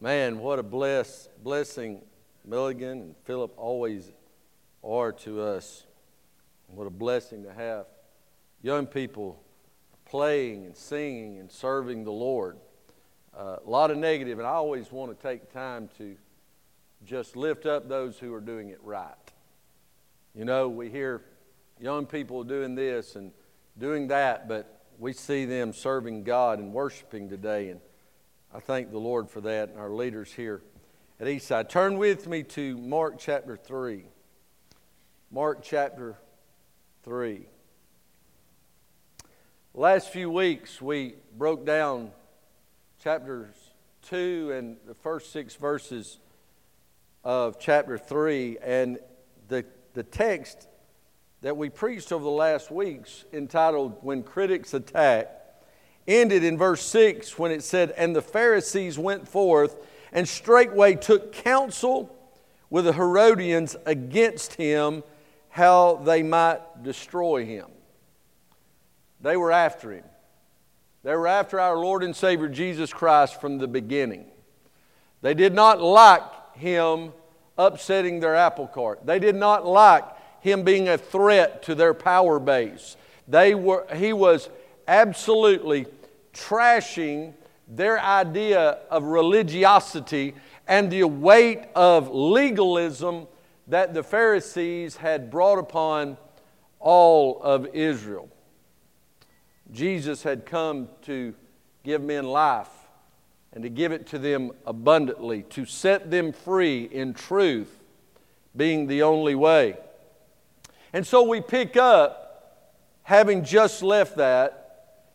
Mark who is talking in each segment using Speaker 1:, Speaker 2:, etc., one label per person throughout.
Speaker 1: Man, what a bless, blessing Milligan and Philip always are to us. What a blessing to have young people playing and singing and serving the Lord. Uh, a lot of negative, and I always want to take time to just lift up those who are doing it right. You know, we hear young people doing this and doing that, but we see them serving God and worshiping today. And I thank the Lord for that and our leaders here at Eastside. Turn with me to Mark chapter 3. Mark chapter 3. Last few weeks, we broke down chapters 2 and the first six verses of chapter 3. And the, the text that we preached over the last weeks, entitled When Critics Attack, ended in verse 6 when it said, And the Pharisees went forth and straightway took counsel with the Herodians against him, how they might destroy him. They were after him. They were after our Lord and Savior Jesus Christ from the beginning. They did not like him upsetting their apple cart. They did not like him being a threat to their power base. They were, he was absolutely trashing their idea of religiosity and the weight of legalism that the Pharisees had brought upon all of Israel. Jesus had come to give men life and to give it to them abundantly, to set them free in truth, being the only way. And so we pick up, having just left that,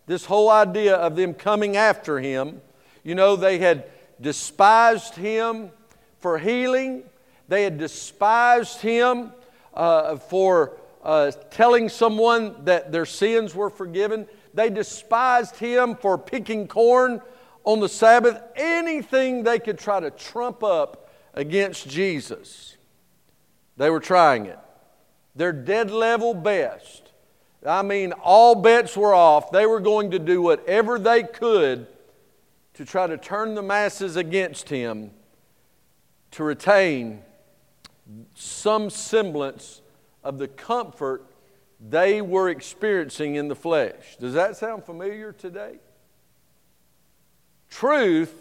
Speaker 1: this whole idea of them coming after him. You know, they had despised him for healing, they had despised him uh, for uh, telling someone that their sins were forgiven. They despised him for picking corn on the Sabbath. Anything they could try to trump up against Jesus, they were trying it. Their dead level best I mean, all bets were off. They were going to do whatever they could to try to turn the masses against him to retain some semblance of the comfort they were experiencing in the flesh. Does that sound familiar today? Truth,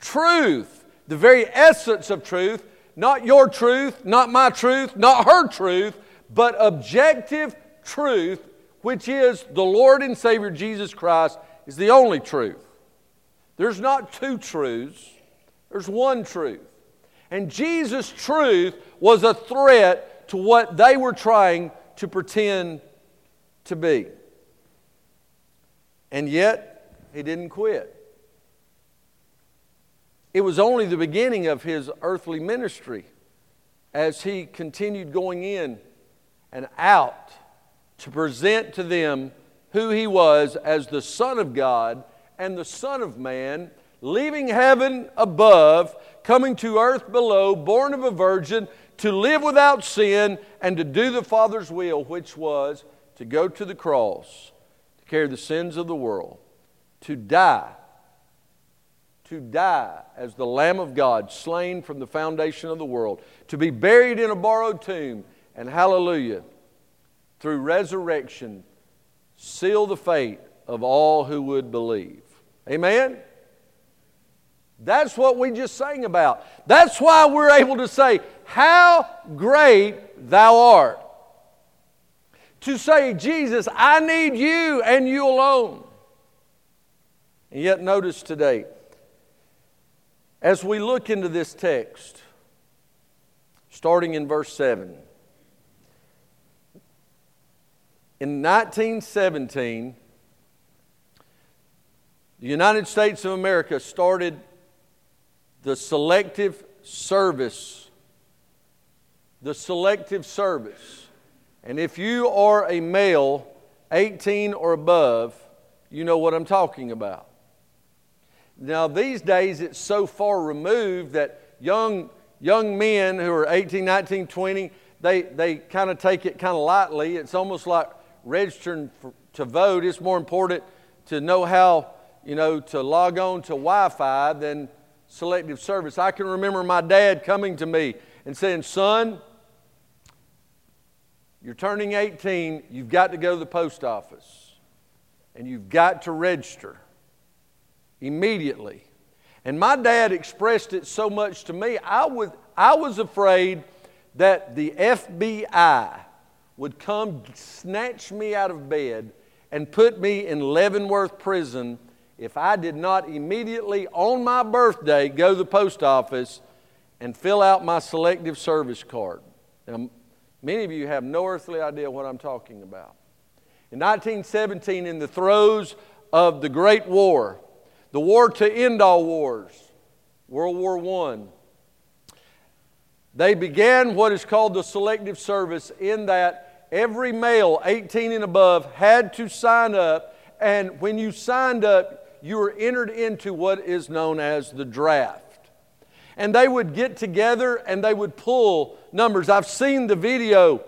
Speaker 1: truth, the very essence of truth, not your truth, not my truth, not her truth, but objective truth, which is the Lord and Savior Jesus Christ, is the only truth. There's not two truths, there's one truth. And Jesus' truth was a threat to what they were trying to pretend to be. And yet, he didn't quit. It was only the beginning of his earthly ministry as he continued going in and out to present to them who he was as the Son of God and the Son of Man, leaving heaven above, coming to earth below, born of a virgin, to live without sin, and to do the Father's will, which was to go to the cross, to carry the sins of the world, to die. To die as the Lamb of God, slain from the foundation of the world, to be buried in a borrowed tomb, and hallelujah, through resurrection, seal the fate of all who would believe. Amen? That's what we just sang about. That's why we're able to say, How great thou art. To say, Jesus, I need you and you alone. And yet, notice today, as we look into this text, starting in verse 7, In 1917, the United States of America started the selective service. The selective service. And if you are a male, 18 or above, you know what I'm talking about. Now, these days, it's so far removed that young, young men who are 18, 19, 20, they, they kind of take it kind of lightly. It's almost like registering for, to vote, it's more important to know how, you know, to log on to Wi Fi than selective service. I can remember my dad coming to me and saying, Son, you're turning 18, you've got to go to the post office, and you've got to register immediately. And my dad expressed it so much to me, I was, I was afraid that the FBI would come snatch me out of bed and put me in Leavenworth prison if I did not immediately on my birthday go to the post office and fill out my selective service card. Now, many of you have no earthly idea what I'm talking about. In 1917, in the throes of the Great War, the war to end all wars, World War I, they began what is called the selective service in that every male 18 and above had to sign up, and when you signed up, you were entered into what is known as the draft. And they would get together and they would pull numbers. I've seen the video,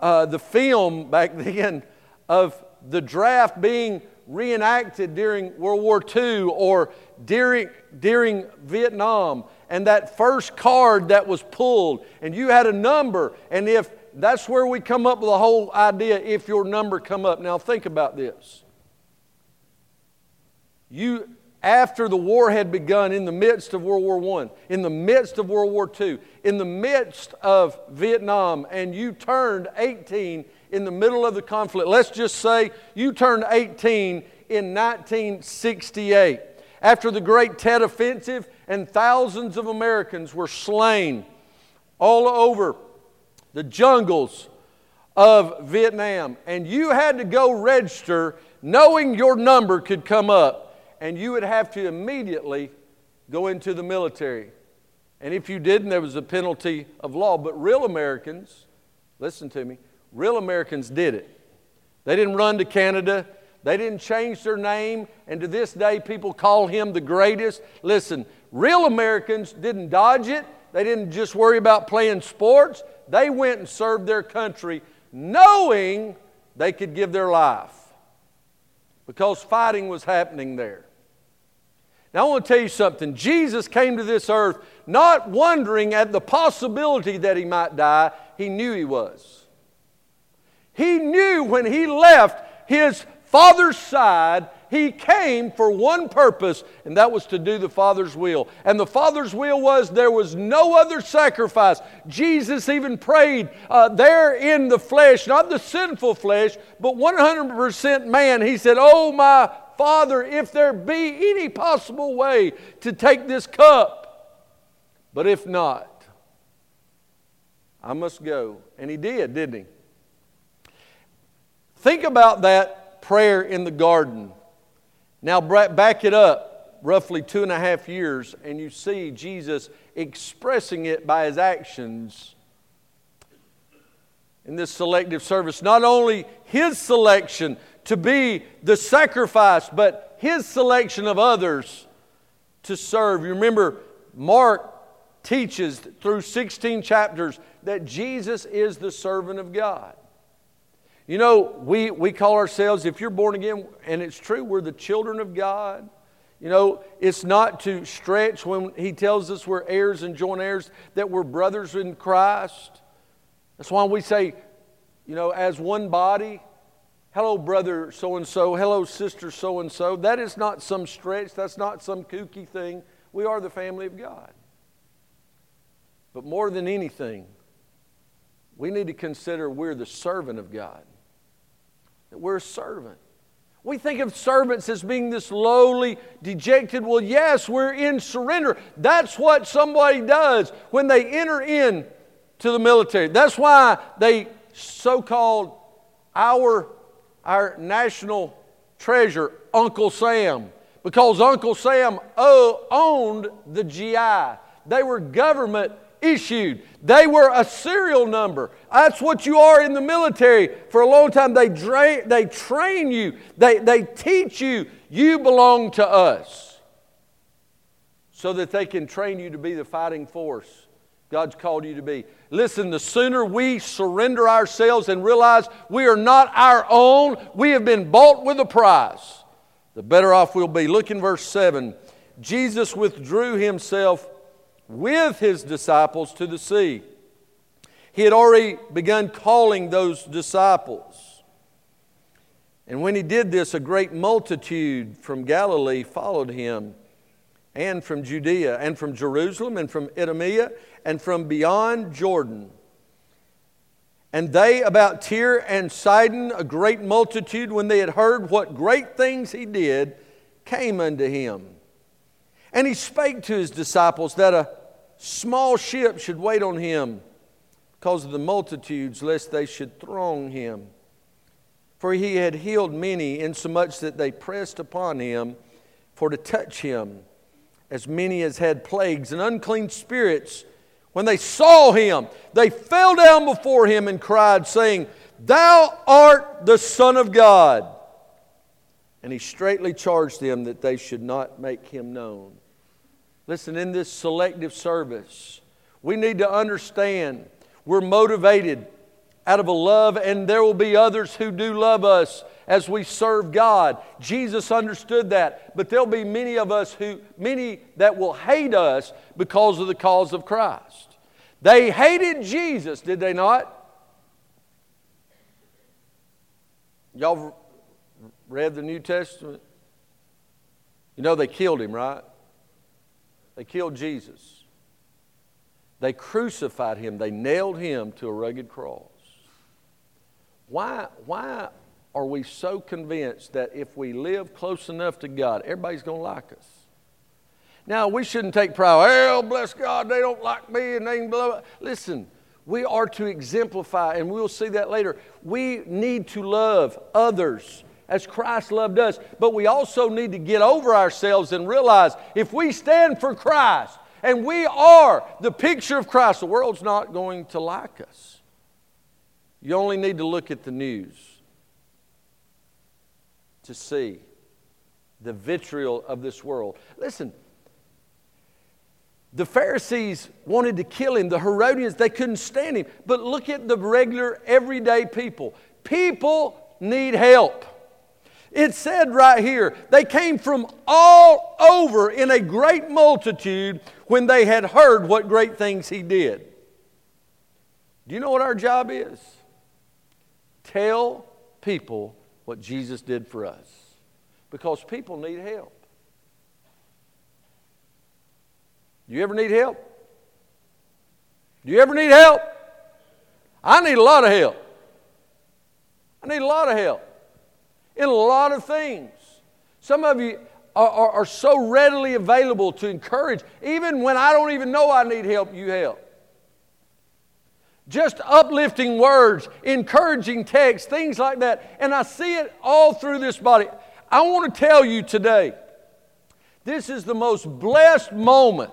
Speaker 1: uh, the film back then of the draft being reenacted during World War II or during, during Vietnam. And that first card that was pulled, and you had a number, and if that's where we come up with the whole idea if your number come up. Now think about this. You, after the war had begun in the midst of World War I, in the midst of World War II, in the midst of Vietnam, and you turned 18 in the middle of the conflict, let's just say you turned 18 in 1968. After the Great Tet Offensive, and thousands of Americans were slain all over the jungles of Vietnam, and you had to go register knowing your number could come up and you would have to immediately go into the military. And if you didn't, there was a penalty of law. But real Americans, listen to me, real Americans did it. They didn't run to Canada. They didn't change their name, and to this day, people call him the greatest. Listen, real Americans didn't dodge it. They didn't just worry about playing sports. They went and served their country knowing they could give their life because fighting was happening there. Now, I want to tell you something. Jesus came to this earth not wondering at the possibility that he might die, he knew he was. He knew when he left his Father's side, he came for one purpose, and that was to do the Father's will. And the Father's will was there was no other sacrifice. Jesus even prayed uh, there in the flesh, not the sinful flesh, but 100% man. He said, Oh, my Father, if there be any possible way to take this cup, but if not, I must go. And he did, didn't he? Think about that prayer in the garden. Now, back it up roughly two and a half years, and you see Jesus expressing it by his actions in this selective service. Not only his selection, to be the sacrifice, but his selection of others to serve. You remember, Mark teaches through 16 chapters that Jesus is the servant of God. You know, we, we call ourselves, if you're born again, and it's true, we're the children of God. You know, it's not to stretch when he tells us we're heirs and joint heirs, that we're brothers in Christ. That's why we say, you know, as one body, hello, brother so and so, hello, sister so and so. That is not some stretch, that's not some kooky thing. We are the family of God. But more than anything, we need to consider we're the servant of God. That we're a servant. We think of servants as being this lowly, dejected. Well, yes, we're in surrender. That's what somebody does when they enter in to the military. That's why they so called our our national treasure, Uncle Sam, because Uncle Sam uh, owned the GI. They were government issued. They were a serial number. That's what you are in the military. For a long time, they, dra- they train you, they, they teach you, you belong to us, so that they can train you to be the fighting force God's called you to be. Listen, the sooner we surrender ourselves and realize we are not our own, we have been bought with a price, the better off we'll be. Look in verse 7. Jesus withdrew himself with his disciples to the sea. He had already begun calling those disciples. And when he did this, a great multitude from Galilee followed him, and from Judea, and from Jerusalem, and from Idumea, and from beyond Jordan. And they about Tyre and Sidon, a great multitude, when they had heard what great things he did, came unto him. And he spake to his disciples that a small ship should wait on him because of the multitudes, lest they should throng him. For he had healed many, insomuch that they pressed upon him for to touch him, as many as had plagues and unclean spirits. When they saw him, they fell down before him and cried, saying, Thou art the Son of God. And he straightly charged them that they should not make him known. Listen, in this selective service, we need to understand we're motivated out of a love, and there will be others who do love us as we serve God. Jesus understood that, but there'll be many of us who, many that will hate us because of the cause of Christ. They hated Jesus, did they not? Y'all read the New Testament? You know they killed him, right? They killed Jesus. They crucified him. They nailed him to a rugged cross. Why, why are we so convinced that if we live close enough to God, everybody's going to like us? Now, we shouldn't take pride. Well, bless God, they don't like me and they blah, blah. Listen, we are to exemplify, and we'll see that later. We need to love others as Christ loved us. But we also need to get over ourselves and realize if we stand for Christ and we are the picture of Christ, the world's not going to like us. You only need to look at the news to see the vitriol of this world. Listen, the Pharisees wanted to kill him. The Herodians, they couldn't stand him. But look at the regular, everyday people. People need help. It said right here, they came from all over in a great multitude when they had heard what great things he did. Do you know what our job is? Tell people what Jesus did for us because people need help. Do you ever need help? Do you ever need help? I need a lot of help. I need a lot of help in a lot of things. Some of you are, are, are, so readily available to encourage. Even when I don't even know I need help, you help. Just uplifting words, encouraging texts, things like that. And I see it all through this body. I want to tell you today this is the most blessed moment.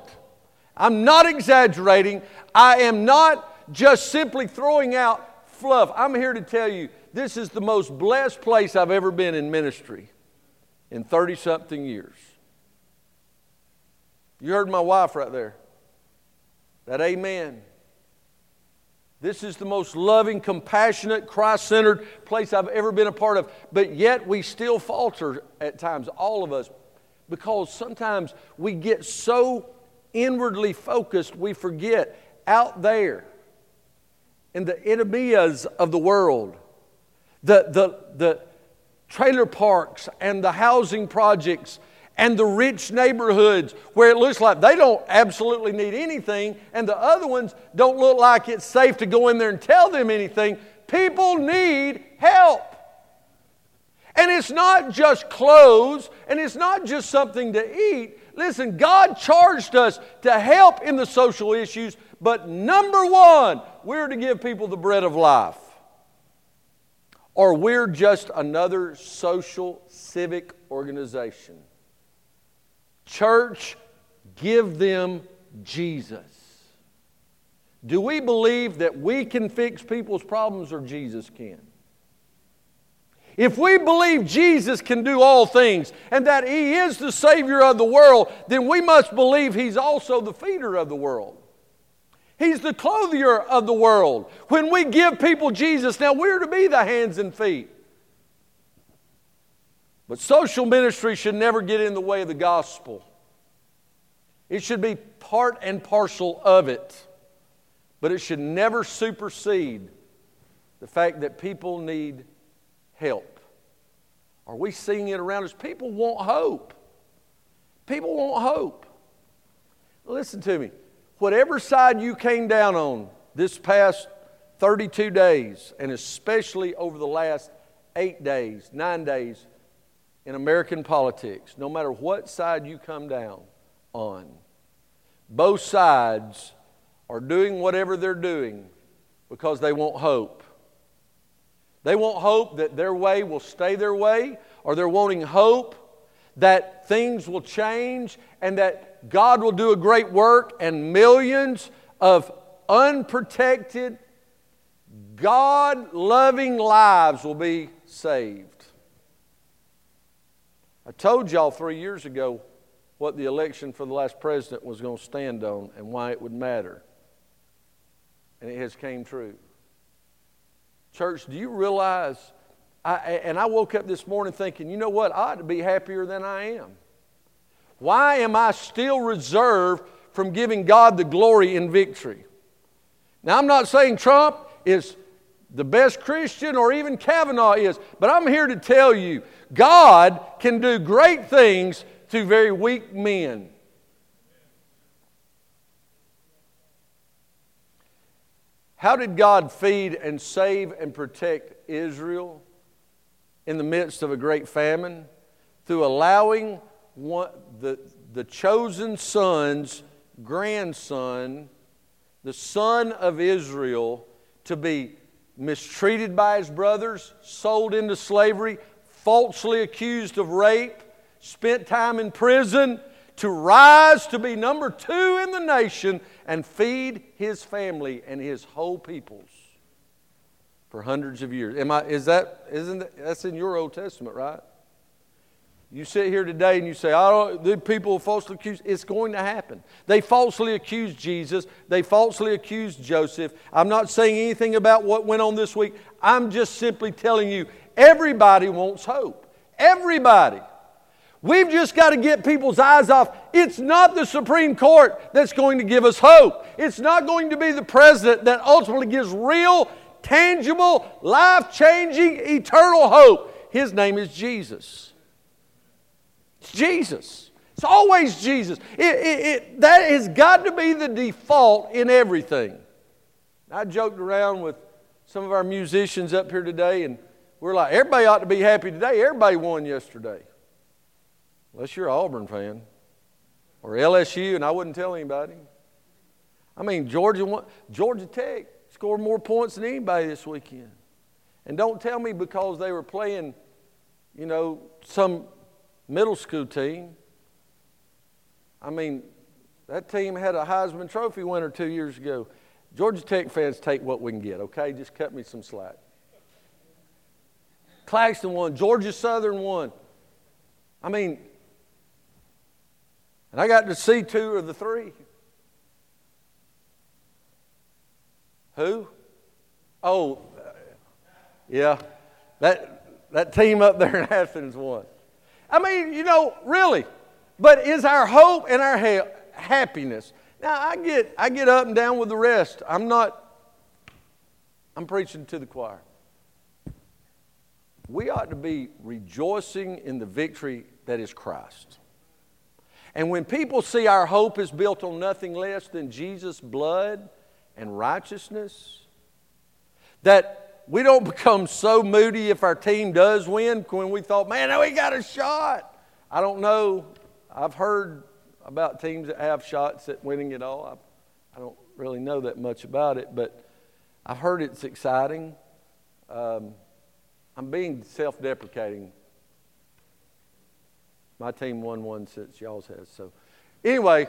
Speaker 1: I'm not exaggerating. I am not just simply throwing out fluff. I'm here to tell you this is the most blessed place I've ever been in ministry in 30 something years. You heard my wife right there. That amen. This is the most loving, compassionate, Christ centered place I've ever been a part of. But yet we still falter at times, all of us, because sometimes we get so inwardly focused we forget out there in the Idumeas of the world the, the, the trailer parks and the housing projects and the rich neighborhoods where it looks like they don't absolutely need anything, and the other ones don't look like it's safe to go in there and tell them anything. People need help. And it's not just clothes, and it's not just something to eat. Listen, God charged us to help in the social issues, but number one, we're to give people the bread of life or we're just another social civic organization. Church, give them Jesus. Do we believe that we can fix people's problems or Jesus can? If we believe Jesus can do all things and that He is the Savior of the world, then we must believe He's also the feeder of the world. He's the clothier of the world. When we give people Jesus, now we're to be the hands and feet. But social ministry should never get in the way of the gospel. It should be part and parcel of it. But it should never supersede the fact that people need help. Are we seeing it around us? People want hope. People want hope. Listen to me. Whatever side you came down on this past 32 days, and especially over the last eight days, nine days in American politics, no matter what side you come down on, both sides are doing whatever they're doing because they want hope. They want hope that their way will stay their way, or they're wanting hope that things will change and that God will do a great work and millions of unprotected, God loving lives will be saved. I told y'all three years ago what the election for the last president was going to stand on and why it would matter. And it has came true. Church, do you realize? I, and I woke up this morning thinking, you know what? I ought to be happier than I am. Why am I still reserved from giving God the glory in victory? Now, I'm not saying Trump is the best Christian or even Kavanaugh is, but I'm here to tell you God can do great things to very weak men. How did God feed and save and protect Israel in the midst of a great famine? Through allowing one, the, the chosen son's grandson, the son of Israel, to be mistreated by his brothers, sold into slavery, falsely accused of rape, spent time in prison, to rise to be number two in the nation and feed his family and his whole peoples for hundreds of years. Am I, is that, isn't that, that's in your Old Testament, right? You sit here today and you say, I don't, the people falsely accuse. It's going to happen. They falsely accused Jesus. They falsely accused Joseph. I'm not saying anything about what went on this week. I'm just simply telling you everybody wants hope. Everybody. We've just got to get people's eyes off. It's not the Supreme Court that's going to give us hope. It's not going to be the president that ultimately gives real, tangible, life changing, eternal hope. His name is Jesus. It's Jesus. It's always Jesus. It, it, it, that has got to be the default in everything. I joked around with some of our musicians up here today, and we're like, everybody ought to be happy today. Everybody won yesterday. Unless you're an Auburn fan or LSU, and I wouldn't tell anybody. I mean, Georgia, Georgia Tech scored more points than anybody this weekend. And don't tell me because they were playing, you know, some middle school team. I mean, that team had a Heisman Trophy winner two years ago. Georgia Tech fans take what we can get, okay? Just cut me some slack. Claxton won. Georgia Southern won. I mean, and I got to see two of the three. Who? Oh, yeah. That, that team up there in Athens won. I mean, you know, really. But is our hope and our ha- happiness. Now, I get, I get up and down with the rest. I'm not, I'm preaching to the choir. We ought to be rejoicing in the victory that is Christ. And when people see our hope is built on nothing less than Jesus' blood and righteousness, that we don't become so moody if our team does win when we thought, man, we got a shot. I don't know. I've heard about teams that have shots at winning it all. I, I don't really know that much about it, but I've heard it's exciting. Um, I'm being self deprecating my team won one since y'all's has. So, anyway,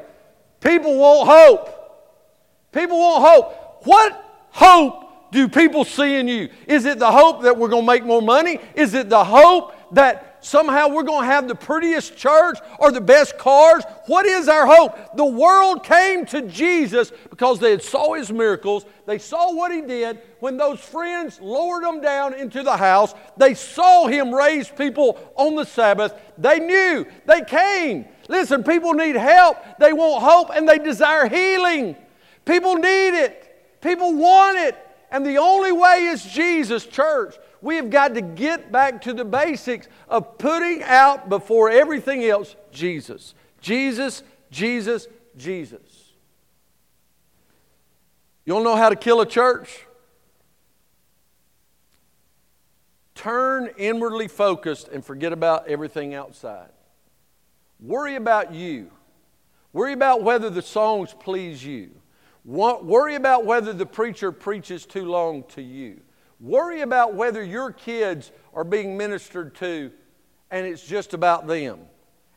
Speaker 1: people want hope. People want hope. What hope do people see in you? Is it the hope that we're going to make more money? Is it the hope that somehow we're going to have the prettiest church or the best cars. What is our hope? The world came to Jesus because they had saw his miracles. They saw what he did. When those friends lowered him down into the house, they saw him raise people on the Sabbath. They knew. They came. Listen, people need help, they want hope, and they desire healing. People need it, people want it. And the only way is Jesus, church. We have got to get back to the basics of putting out before everything else Jesus. Jesus, Jesus, Jesus. You don't know how to kill a church? Turn inwardly focused and forget about everything outside. Worry about you. Worry about whether the songs please you. Worry about whether the preacher preaches too long to you. Worry about whether your kids are being ministered to and it's just about them.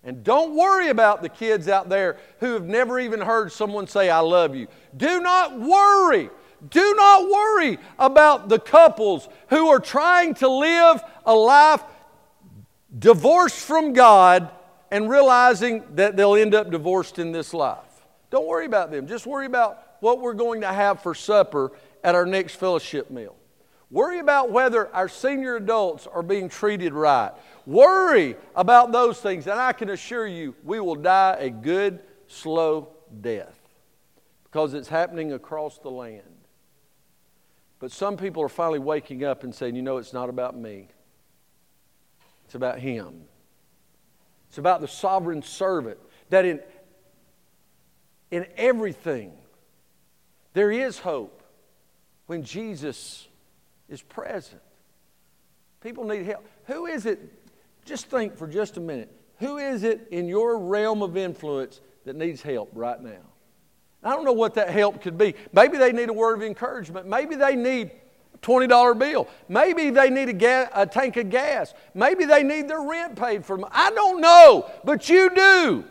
Speaker 1: And don't worry about the kids out there who have never even heard someone say, I love you. Do not worry do not worry about the couples who are trying to live a life divorced from God and realizing that they'll end up divorced in this life. Don't worry about them. Just worry about what we're going to have for supper at our next fellowship meal. Worry about whether our senior adults are being treated right. Worry about those things, and I can assure you we will die a good, slow death because it's happening across the land. But some people are finally waking up and saying, you know, it's not about me, it's about Him. It's about the sovereign servant. That in, in everything, there is hope when Jesus is present. People need help. Who is it? Just think for just a minute. Who is it in your realm of influence that needs help right now? I don't know what that help could be. Maybe they need a word of encouragement. Maybe they need a $20 bill. Maybe they need a, ga- a tank of gas. Maybe they need their rent paid for. Them. I don't know, but you do.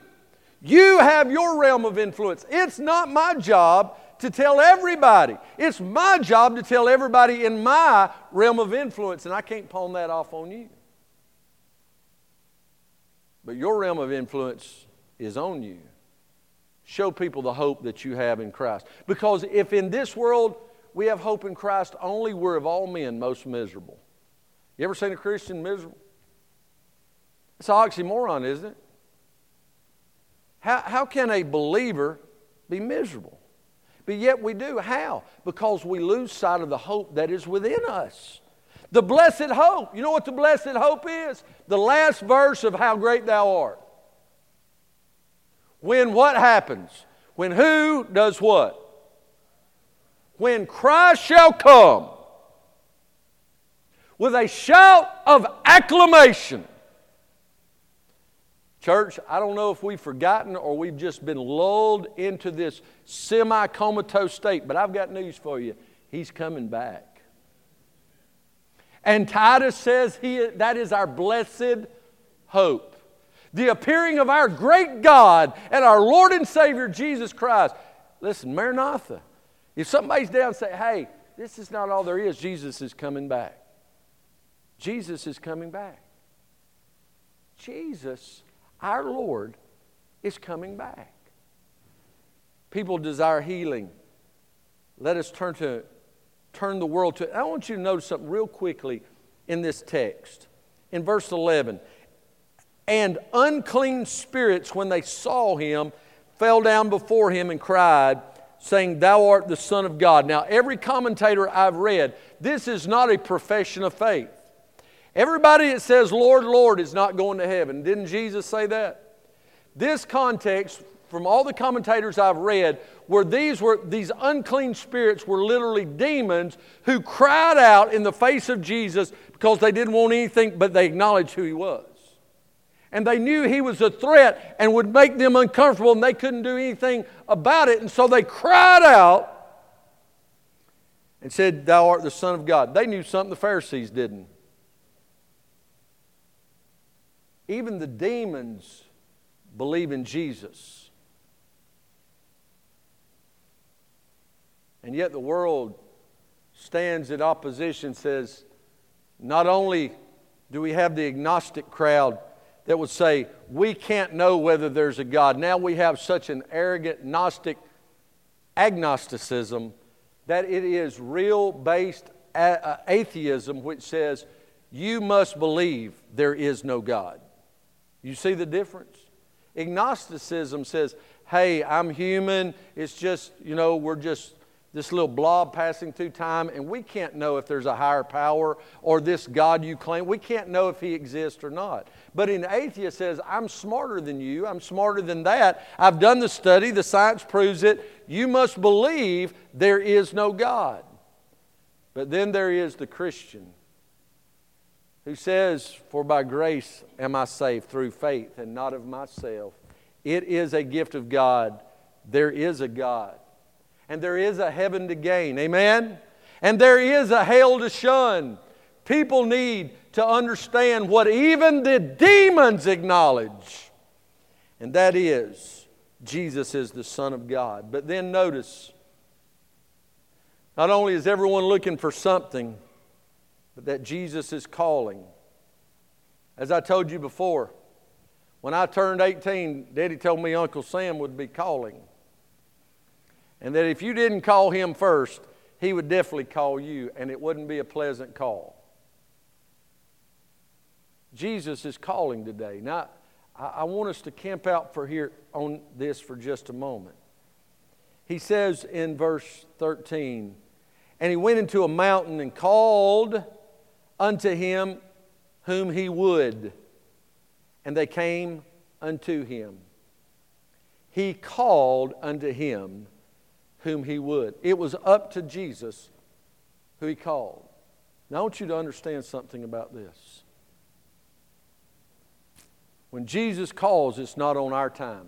Speaker 1: You have your realm of influence. It's not my job to tell everybody. It's my job to tell everybody in my realm of influence, and I can't pawn that off on you. But your realm of influence is on you. Show people the hope that you have in Christ. Because if in this world we have hope in Christ only, we're of all men most miserable. You ever seen a Christian miserable? It's an oxymoron, isn't it? How, how can a believer be miserable? But yet we do. How? Because we lose sight of the hope that is within us. The blessed hope. You know what the blessed hope is? The last verse of How Great Thou Art. When what happens? When who does what? When Christ shall come with a shout of acclamation. Church, I don't know if we've forgotten or we've just been lulled into this semi comatose state, but I've got news for you. He's coming back. And Titus says he, that is our blessed hope the appearing of our great God and our Lord and Savior Jesus Christ. Listen, Maranatha. If somebody's down say, hey, this is not all there is, Jesus is coming back. Jesus is coming back. Jesus, our Lord, is coming back. People desire healing. Let us turn to turn the world to. I want you to notice something real quickly in this text. In verse 11, and unclean spirits, when they saw him, fell down before him and cried, saying, Thou art the Son of God. Now, every commentator I've read, this is not a profession of faith. Everybody that says, Lord, Lord, is not going to heaven. Didn't Jesus say that? This context, from all the commentators I've read, where these were these unclean spirits were literally demons who cried out in the face of Jesus because they didn't want anything but they acknowledged who he was and they knew he was a threat and would make them uncomfortable, and they couldn't do anything about it. And so they cried out and said, Thou art the Son of God. They knew something the Pharisees didn't. Even the demons believe in Jesus. And yet the world stands in opposition, says, not only do we have the agnostic crowd that would say, We can't know whether there's a God. Now we have such an arrogant, Gnostic agnosticism that it is real based atheism, which says, You must believe there is no God. You see the difference? Agnosticism says, hey, I'm human. It's just, you know, we're just this little blob passing through time, and we can't know if there's a higher power or this God you claim. We can't know if he exists or not. But an atheist says, I'm smarter than you, I'm smarter than that. I've done the study, the science proves it. You must believe there is no God. But then there is the Christian who says, For by grace am I saved through faith and not of myself. It is a gift of God. There is a God and there is a heaven to gain. Amen? And there is a hell to shun. People need to understand what even the demons acknowledge, and that is Jesus is the Son of God. But then notice, not only is everyone looking for something, but that Jesus is calling. As I told you before, when I turned 18, Daddy told me Uncle Sam would be calling and that if you didn't call him first, he would definitely call you, and it wouldn't be a pleasant call. Jesus is calling today. Now, I want us to camp out for here on this for just a moment. He says in verse 13, and he went into a mountain and called unto him whom he would, and they came unto him. He called unto him whom he would. It was up to Jesus who he called. Now, I want you to understand something about this. When Jesus calls, it's not on our time.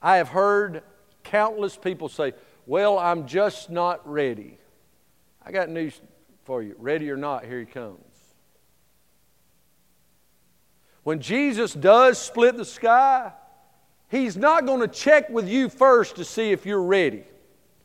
Speaker 1: I have heard countless people say, Well, I'm just not ready. I got news for you. Ready or not, here he comes. When Jesus does split the sky, He's not going to check with you first to see if you're ready.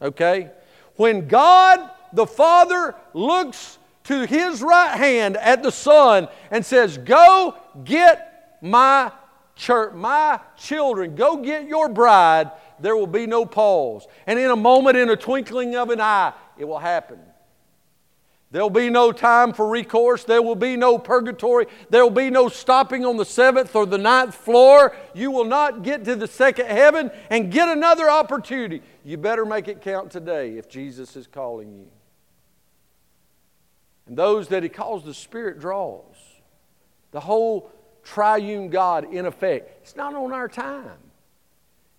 Speaker 1: Okay? When God the Father looks to his right hand at the Son and says, Go get my church, my children, go get your bride, there will be no pause. And in a moment, in a twinkling of an eye, it will happen. There'll be no time for recourse. There will be no purgatory. There will be no stopping on the seventh or the ninth floor. You will not get to the second heaven and get another opportunity. You better make it count today if Jesus is calling you. And those that He calls, the Spirit draws. The whole triune God, in effect. It's not on our time.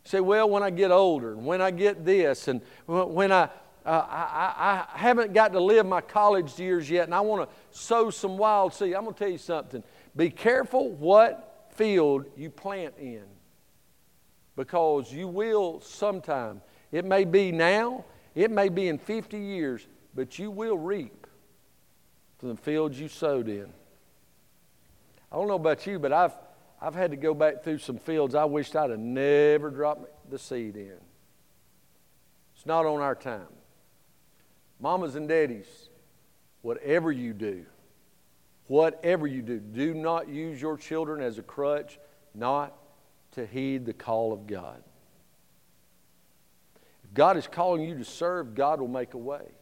Speaker 1: You say, well, when I get older, and when I get this, and when I uh, I, I, haven't got to live my college years yet, and I want to sow some wild seed. I'm going to tell you something. Be careful what field you plant in, because you will sometime. It may be now, it may be in 50 years, but you will reap from the fields you sowed in. I don't know about you, but I've, I've had to go back through some fields I wished I'd have never dropped the seed in. It's not on our time. Mamas and daddies, whatever you do, whatever you do, do not use your children as a crutch not to heed the call of God. If God is calling you to serve, God will make a way.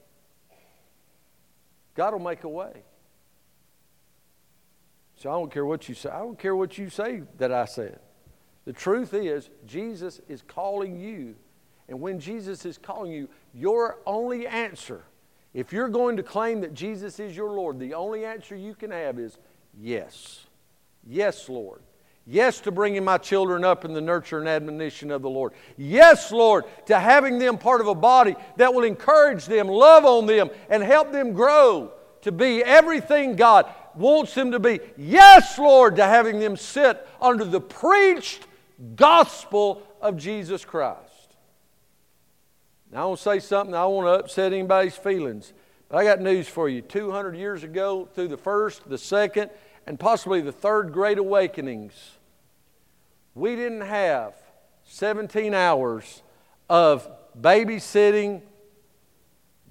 Speaker 1: God will make a way. So I don't care what you say. I don't care what you say that I said. The truth is, Jesus is calling you. And when Jesus is calling you, your only answer if you're going to claim that Jesus is your Lord, the only answer you can have is yes. Yes, Lord. Yes, to bringing my children up in the nurture and admonition of the Lord. Yes, Lord, to having them part of a body that will encourage them, love on them, and help them grow to be everything God wants them to be. Yes, Lord, to having them sit under the preached gospel of Jesus Christ. Now, I want to say something, I want to upset anybody's feelings. But I got news for you. 200 years ago, through the first, the second, and possibly the third Great Awakenings, we didn't have 17 hours of babysitting,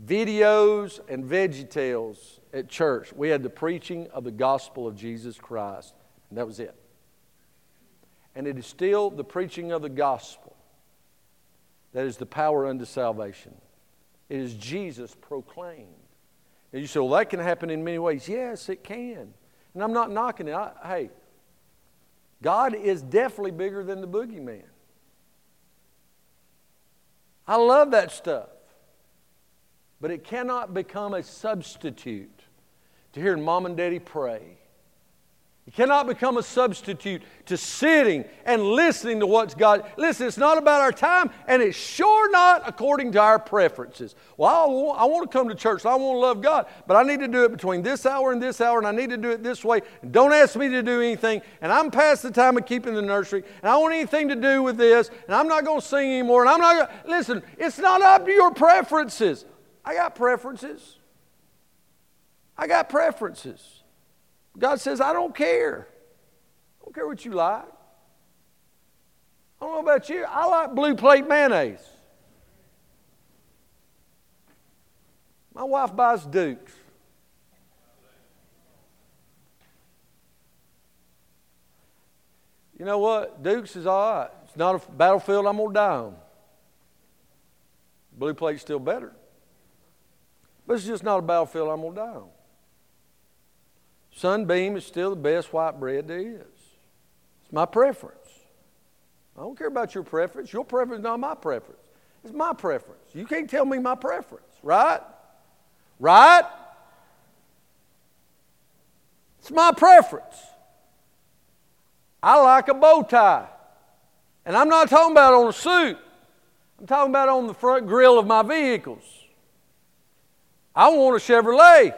Speaker 1: videos, and VeggieTales at church. We had the preaching of the gospel of Jesus Christ, and that was it. And it is still the preaching of the gospel that is the power unto salvation. It is Jesus proclaimed. And you say, well, that can happen in many ways. Yes, it can. And I'm not knocking it. I, hey, God is definitely bigger than the boogeyman. I love that stuff. But it cannot become a substitute to hearing mom and daddy pray it cannot become a substitute to sitting and listening to what's God. Listen, it's not about our time, and it's sure not according to our preferences. Well, I want, I want to come to church, I want to love God, but I need to do it between this hour and this hour, and I need to do it this way. And don't ask me to do anything, and I'm past the time of keeping the nursery, and I want anything to do with this, and I'm not going to sing anymore, and I'm not going to. Listen, it's not up to your preferences. I got preferences. I got preferences. God says, I don't care. I don't care what you like. I don't know about you. I like blue plate mayonnaise. My wife buys Dukes. You know what? Dukes is all right. It's not a battlefield I'm going to die on. Blue plate's still better. But it's just not a battlefield I'm going to die on. Sunbeam is still the best white bread there is. It's my preference. I don't care about your preference. Your preference is not my preference. It's my preference. You can't tell me my preference, right? Right? It's my preference. I like a bow tie. And I'm not talking about on a suit. I'm talking about on the front grill of my vehicles. I want a Chevrolet.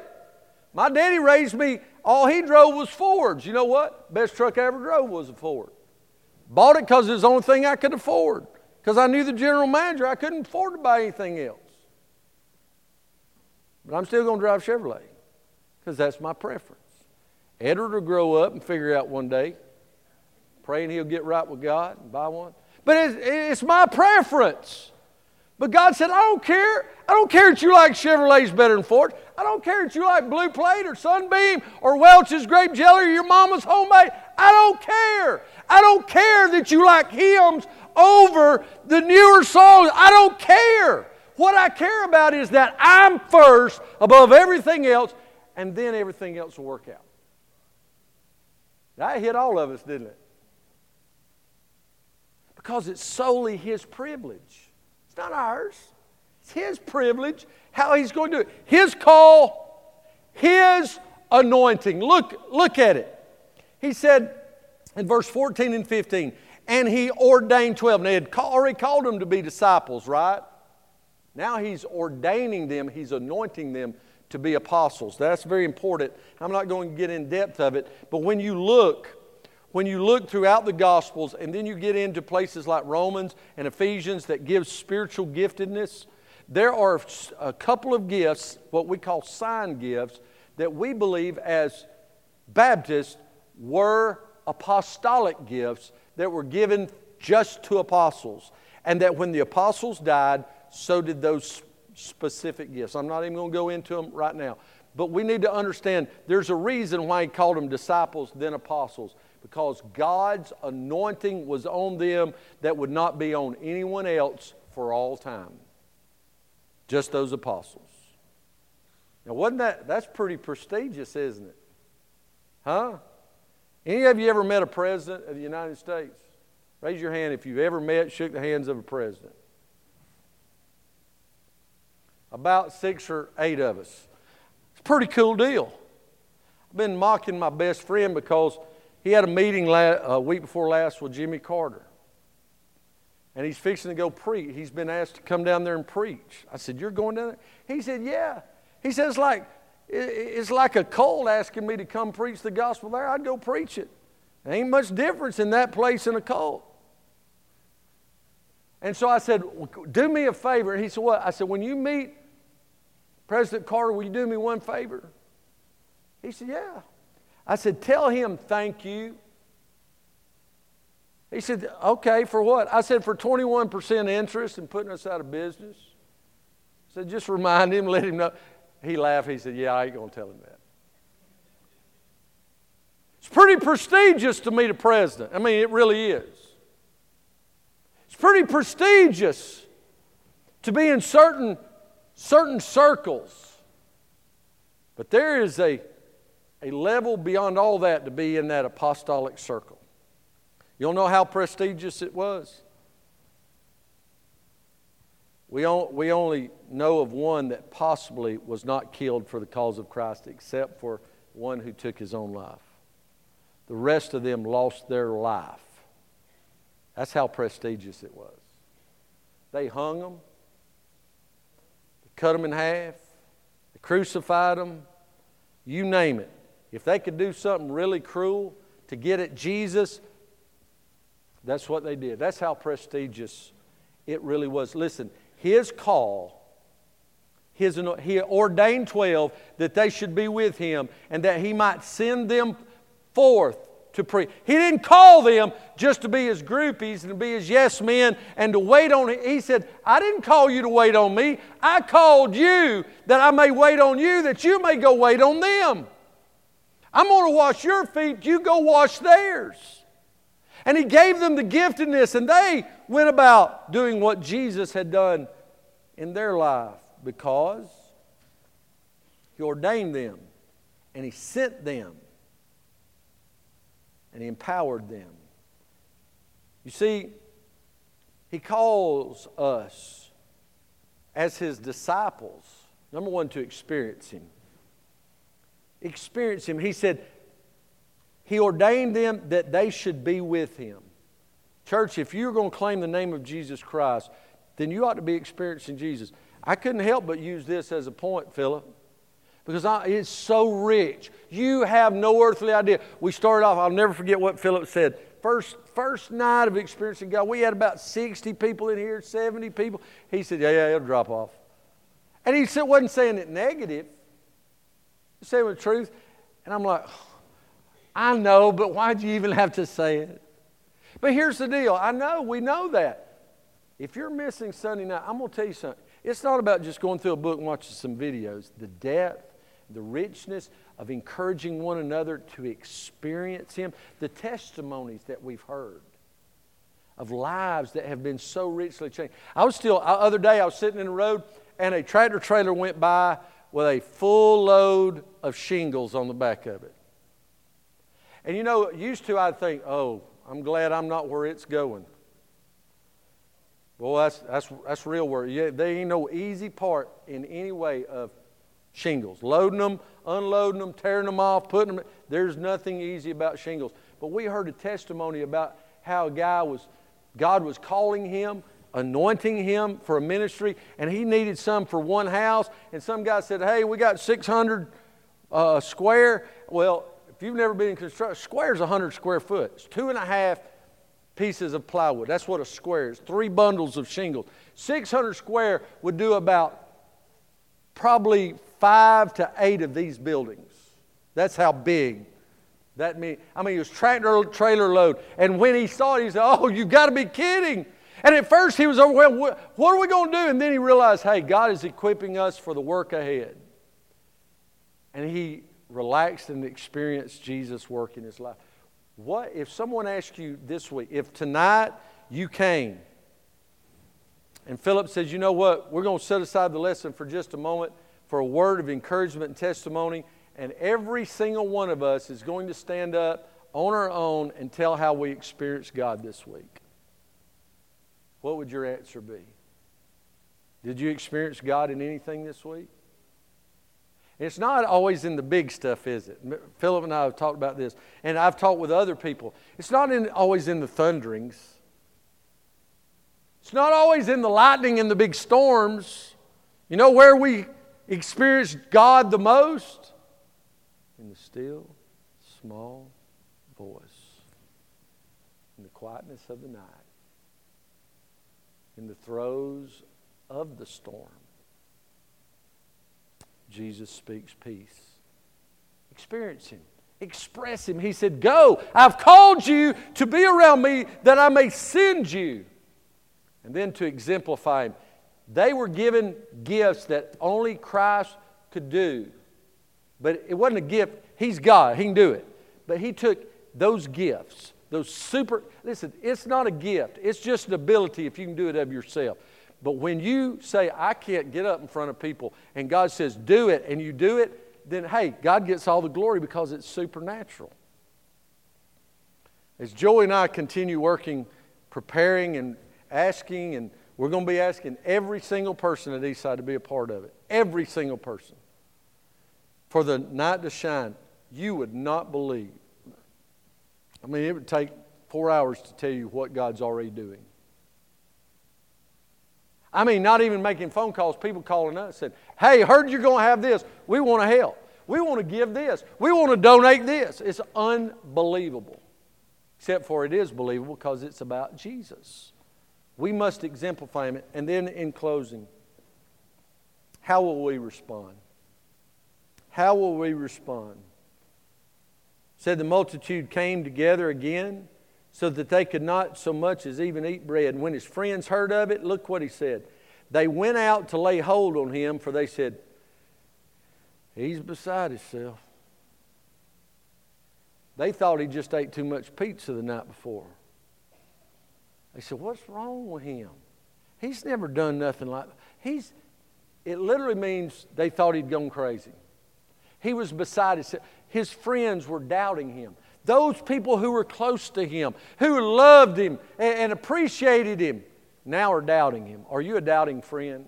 Speaker 1: My daddy raised me all he drove was Fords. You know what? Best truck I ever drove was a Ford. Bought it because it was the only thing I could afford. Because I knew the general manager, I couldn't afford to buy anything else. But I'm still going to drive Chevrolet because that's my preference. Edward will grow up and figure out one day, praying he'll get right with God and buy one. But it's, it's my preference. But God said, I don't care. I don't care that you like Chevrolets better than Ford. I don't care that you like Blue Plate or Sunbeam or Welch's grape jelly or your mama's homemade. I don't care. I don't care that you like hymns over the newer songs. I don't care. What I care about is that I'm first above everything else, and then everything else will work out. That hit all of us, didn't it? Because it's solely His privilege. It's not ours. It's His privilege, how He's going to do it. His call, His anointing. Look, look at it. He said in verse 14 and 15, and He ordained 12. And He had already called them to be disciples, right? Now He's ordaining them, He's anointing them to be apostles. That's very important. I'm not going to get in depth of it, but when you look, when you look throughout the Gospels and then you get into places like Romans and Ephesians that give spiritual giftedness, there are a couple of gifts, what we call sign gifts, that we believe as Baptists were apostolic gifts that were given just to apostles. And that when the apostles died, so did those specific gifts. I'm not even going to go into them right now. But we need to understand there's a reason why he called them disciples, then apostles because God's anointing was on them that would not be on anyone else for all time. Just those apostles. Now, wasn't that, that's pretty prestigious, isn't it? Huh? Any of you ever met a president of the United States? Raise your hand if you've ever met, shook the hands of a president. About six or eight of us. It's a pretty cool deal. I've been mocking my best friend because he had a meeting a week before last with Jimmy Carter. And he's fixing to go preach. He's been asked to come down there and preach. I said, You're going down there? He said, Yeah. He says, like, it's like a cult asking me to come preach the gospel there. I'd go preach it. There ain't much difference in that place and a cult. And so I said, Do me a favor. And he said, What? I said, When you meet President Carter, will you do me one favor? He said, Yeah. I said, Tell him thank you. He said, Okay, for what? I said, For 21% interest in putting us out of business. I said, Just remind him, let him know. He laughed. He said, Yeah, I ain't going to tell him that. It's pretty prestigious to meet a president. I mean, it really is. It's pretty prestigious to be in certain, certain circles. But there is a a level beyond all that to be in that apostolic circle. You don't know how prestigious it was? We, we only know of one that possibly was not killed for the cause of Christ, except for one who took his own life. The rest of them lost their life. That's how prestigious it was. They hung them, they cut them in half, they crucified them, you name it. If they could do something really cruel to get at Jesus, that's what they did. That's how prestigious it really was. Listen, his call, his, he ordained 12 that they should be with him and that he might send them forth to preach. He didn't call them just to be his groupies and to be his yes men and to wait on him. He said, I didn't call you to wait on me. I called you that I may wait on you, that you may go wait on them. I'm going to wash your feet, you go wash theirs. And he gave them the giftedness, and they went about doing what Jesus had done in their life because he ordained them and he sent them and he empowered them. You see, he calls us as his disciples, number one, to experience him. Experience him. He said, he ordained them that they should be with him. Church, if you're going to claim the name of Jesus Christ, then you ought to be experiencing Jesus. I couldn't help but use this as a point, Philip, because I, it's so rich. You have no earthly idea. We started off, I'll never forget what Philip said. First, first night of experiencing God, we had about 60 people in here, 70 people. He said, Yeah, yeah, it'll drop off. And he said, wasn't saying it negative, saying the truth. And I'm like, I know, but why'd you even have to say it? But here's the deal I know, we know that. If you're missing Sunday night, I'm going to tell you something. It's not about just going through a book and watching some videos. The depth, the richness of encouraging one another to experience Him, the testimonies that we've heard of lives that have been so richly changed. I was still, other day, I was sitting in the road and a tractor trailer went by with a full load of shingles on the back of it. And you know, used to I'd think, oh, I'm glad I'm not where it's going. Well, that's, that's, that's real work. Yeah, there ain't no easy part in any way of shingles. Loading them, unloading them, tearing them off, putting them. There's nothing easy about shingles. But we heard a testimony about how a guy was, God was calling him, anointing him for a ministry, and he needed some for one house. And some guy said, Hey, we got 600 uh, square. Well, if you've never been in construction, square is 100 square foot. It's two and a half pieces of plywood. That's what a square is. Three bundles of shingles. 600 square would do about probably five to eight of these buildings. That's how big. That mean, I mean, it was tractor trailer load. And when he saw it, he said, "Oh, you've got to be kidding!" And at first he was overwhelmed. What are we going to do? And then he realized, "Hey, God is equipping us for the work ahead." And he relaxed and experienced Jesus' work in his life. What if someone asked you this week, if tonight you came and Philip says, you know what, we're going to set aside the lesson for just a moment for a word of encouragement and testimony, and every single one of us is going to stand up on our own and tell how we experienced God this week. What would your answer be? Did you experience God in anything this week? It's not always in the big stuff, is it? Philip and I have talked about this, and I've talked with other people. It's not in, always in the thunderings. It's not always in the lightning and the big storms. You know where we experience God the most? In the still, small voice, in the quietness of the night, in the throes of the storm. Jesus speaks peace. Experience Him. Express Him. He said, Go, I've called you to be around me that I may send you. And then to exemplify Him. They were given gifts that only Christ could do. But it wasn't a gift. He's God, He can do it. But He took those gifts, those super, listen, it's not a gift, it's just an ability if you can do it of yourself. But when you say, I can't get up in front of people, and God says, do it, and you do it, then hey, God gets all the glory because it's supernatural. As Joey and I continue working, preparing, and asking, and we're going to be asking every single person at Eastside to be a part of it. Every single person. For the night to shine, you would not believe. I mean, it would take four hours to tell you what God's already doing. I mean, not even making phone calls, people calling us said, Hey, heard you're going to have this. We want to help. We want to give this. We want to donate this. It's unbelievable. Except for it is believable because it's about Jesus. We must exemplify him. And then in closing, how will we respond? How will we respond? Said the multitude came together again so that they could not so much as even eat bread. And when his friends heard of it, look what he said. They went out to lay hold on him, for they said, He's beside himself. They thought he just ate too much pizza the night before. They said, What's wrong with him? He's never done nothing like that. He's, it literally means they thought he'd gone crazy. He was beside himself. His friends were doubting him. Those people who were close to him, who loved him and, appreciated him, now are doubting him. Are you a doubting friend?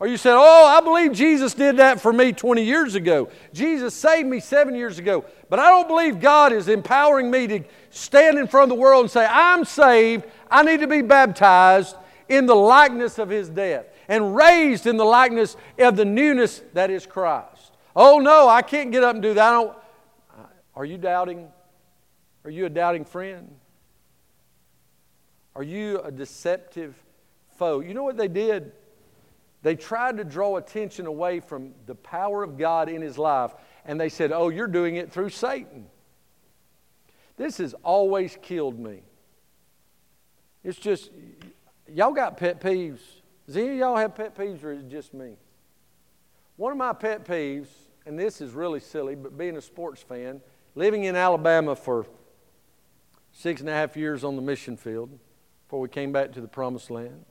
Speaker 1: Or you said, Oh, I believe Jesus did that for me 20 years ago. Jesus saved me seven years ago. But I don't believe God is empowering me to stand in front of the world and say, I'm saved. I need to be baptized in the likeness of his death and raised in the likeness of the newness that is Christ. Oh, no, I can't get up and do that. I don't. Are you doubting? Are you a doubting friend? Are you a deceptive foe? You know what they did? They tried to draw attention away from the power of God in his life, and they said, Oh, you're doing it through Satan. This has always killed me. It's just, y'all got pet peeves. Does any of y'all have pet peeves, or is it just me? One of my pet peeves, and this is really silly, but being a sports fan, living in Alabama for six and a half years on the mission field before we came back to the promised land.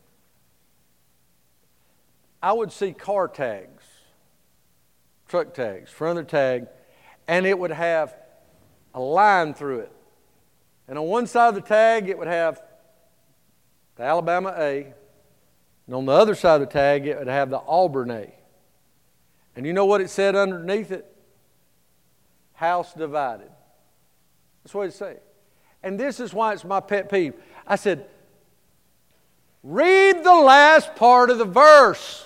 Speaker 1: I would see car tags, truck tags, front of the tag, and it would have a line through it. And on one side of the tag, it would have the Alabama A, and on the other side of the tag, it would have the Auburn A. And you know what it said underneath it? House divided. That's what it said. And this is why it's my pet peeve. I said, Read the last part of the verse.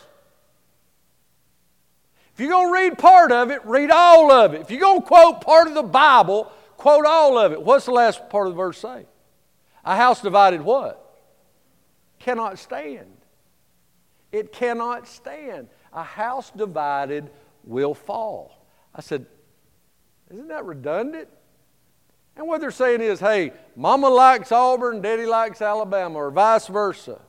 Speaker 1: If you're going to read part of it, read all of it. If you're going to quote part of the Bible, quote all of it. What's the last part of the verse say? A house divided what? Cannot stand. It cannot stand. A house divided will fall. I said, isn't that redundant? And what they're saying is, hey, mama likes Auburn, daddy likes Alabama, or vice versa.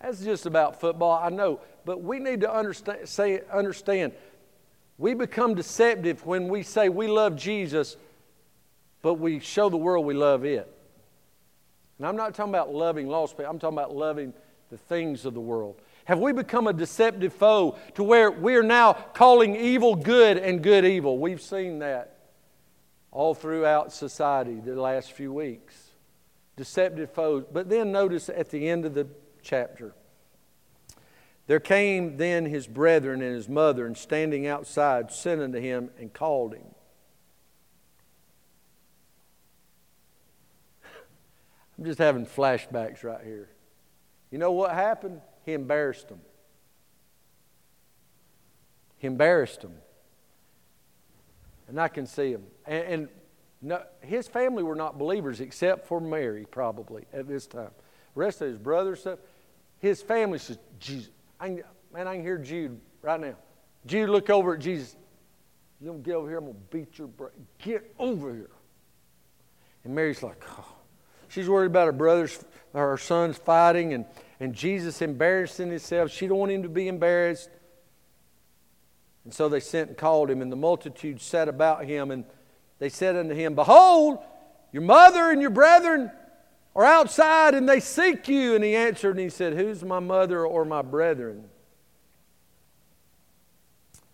Speaker 1: That's just about football, I know. But we need to understand, say, understand we become deceptive when we say we love Jesus, but we show the world we love it. And I'm not talking about loving lost people, I'm talking about loving the things of the world. Have we become a deceptive foe to where we're now calling evil good and good evil? We've seen that all throughout society the last few weeks. Deceptive foes. But then notice at the end of the chapter. There came then his brethren and his mother, and standing outside, sent unto him and called him. I'm just having flashbacks right here. You know what happened? He embarrassed them. He embarrassed them and I can see him. And, and no, his family were not believers except for Mary, probably at this time. The rest of his brothers, stuff. His family says, "Jesus, I can, man, I can hear Jude right now. Jude, look over at Jesus. You don't get over here, I'm gonna beat your brain. Get over here." And Mary's like, oh. she's worried about her brothers, her sons fighting, and and Jesus embarrassing himself. She don't want him to be embarrassed. And so they sent and called him, and the multitude sat about him, and they said unto him, Behold, your mother and your brethren are outside, and they seek you. And he answered, and he said, Who's my mother or my brethren?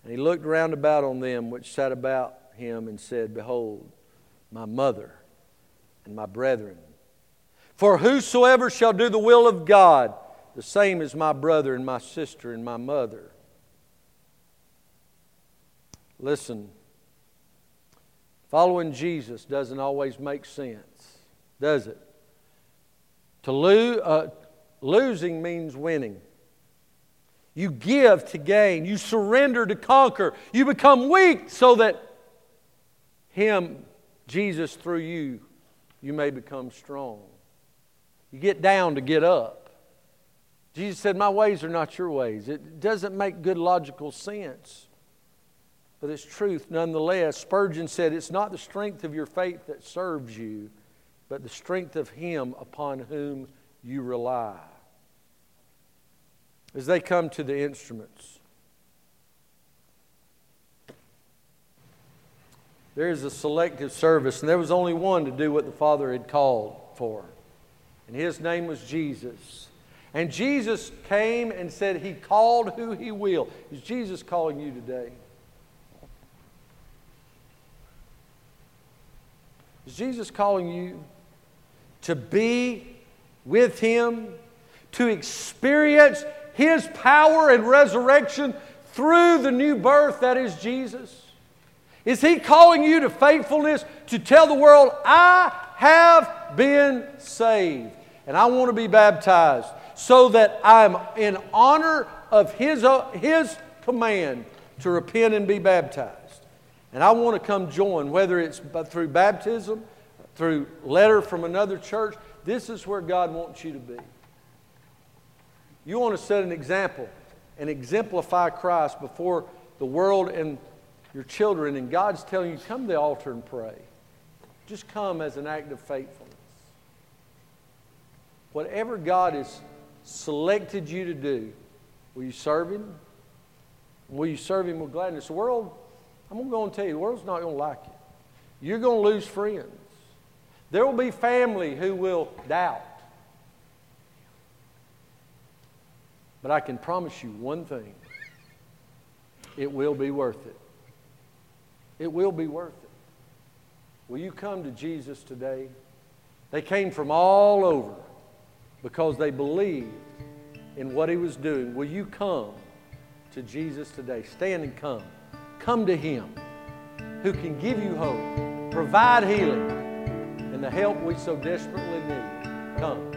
Speaker 1: And he looked round about on them which sat about him, and said, Behold, my mother and my brethren. For whosoever shall do the will of God, the same is my brother and my sister and my mother. Listen, following Jesus doesn't always make sense, does it? To lose, uh, losing means winning. You give to gain. You surrender to conquer. You become weak so that Him, Jesus, through you, you may become strong. You get down to get up. Jesus said, My ways are not your ways. It doesn't make good logical sense, but it's truth nonetheless. Spurgeon said, It's not the strength of your faith that serves you, but the strength of Him upon whom you rely. As they come to the instruments, there is a selective service, and there was only one to do what the Father had called for and his name was Jesus. And Jesus came and said, He called who He will. Is Jesus calling you today? Is Jesus calling you to be with Him, to experience His power and resurrection through the new birth that is Jesus? Is He calling you to faithfulness to tell the world, I have been saved? and I want to be baptized so that I'm in honor of his, uh, his command to repent and be baptized. And I want to come join, whether it's through baptism, through letter from another church. This is where God wants you to be. You want to set an example and exemplify Christ before the world and your children, and God's telling you, come to the altar and pray. Just come as an act of faithfulness whatever God has selected you to do, will you serve Him? Will you serve Him with gladness? The world, I'm going to tell you, the world's not going to like you. You're going to lose friends. There will be family who will doubt. But I can promise you one thing it will be worth it. It will be worth it. Will you come to Jesus today? They came from all over because they believed in what he was doing. Will you come to Jesus today? Stand and come. Come to him who can give you hope, provide healing, and the help we so desperately need. Come.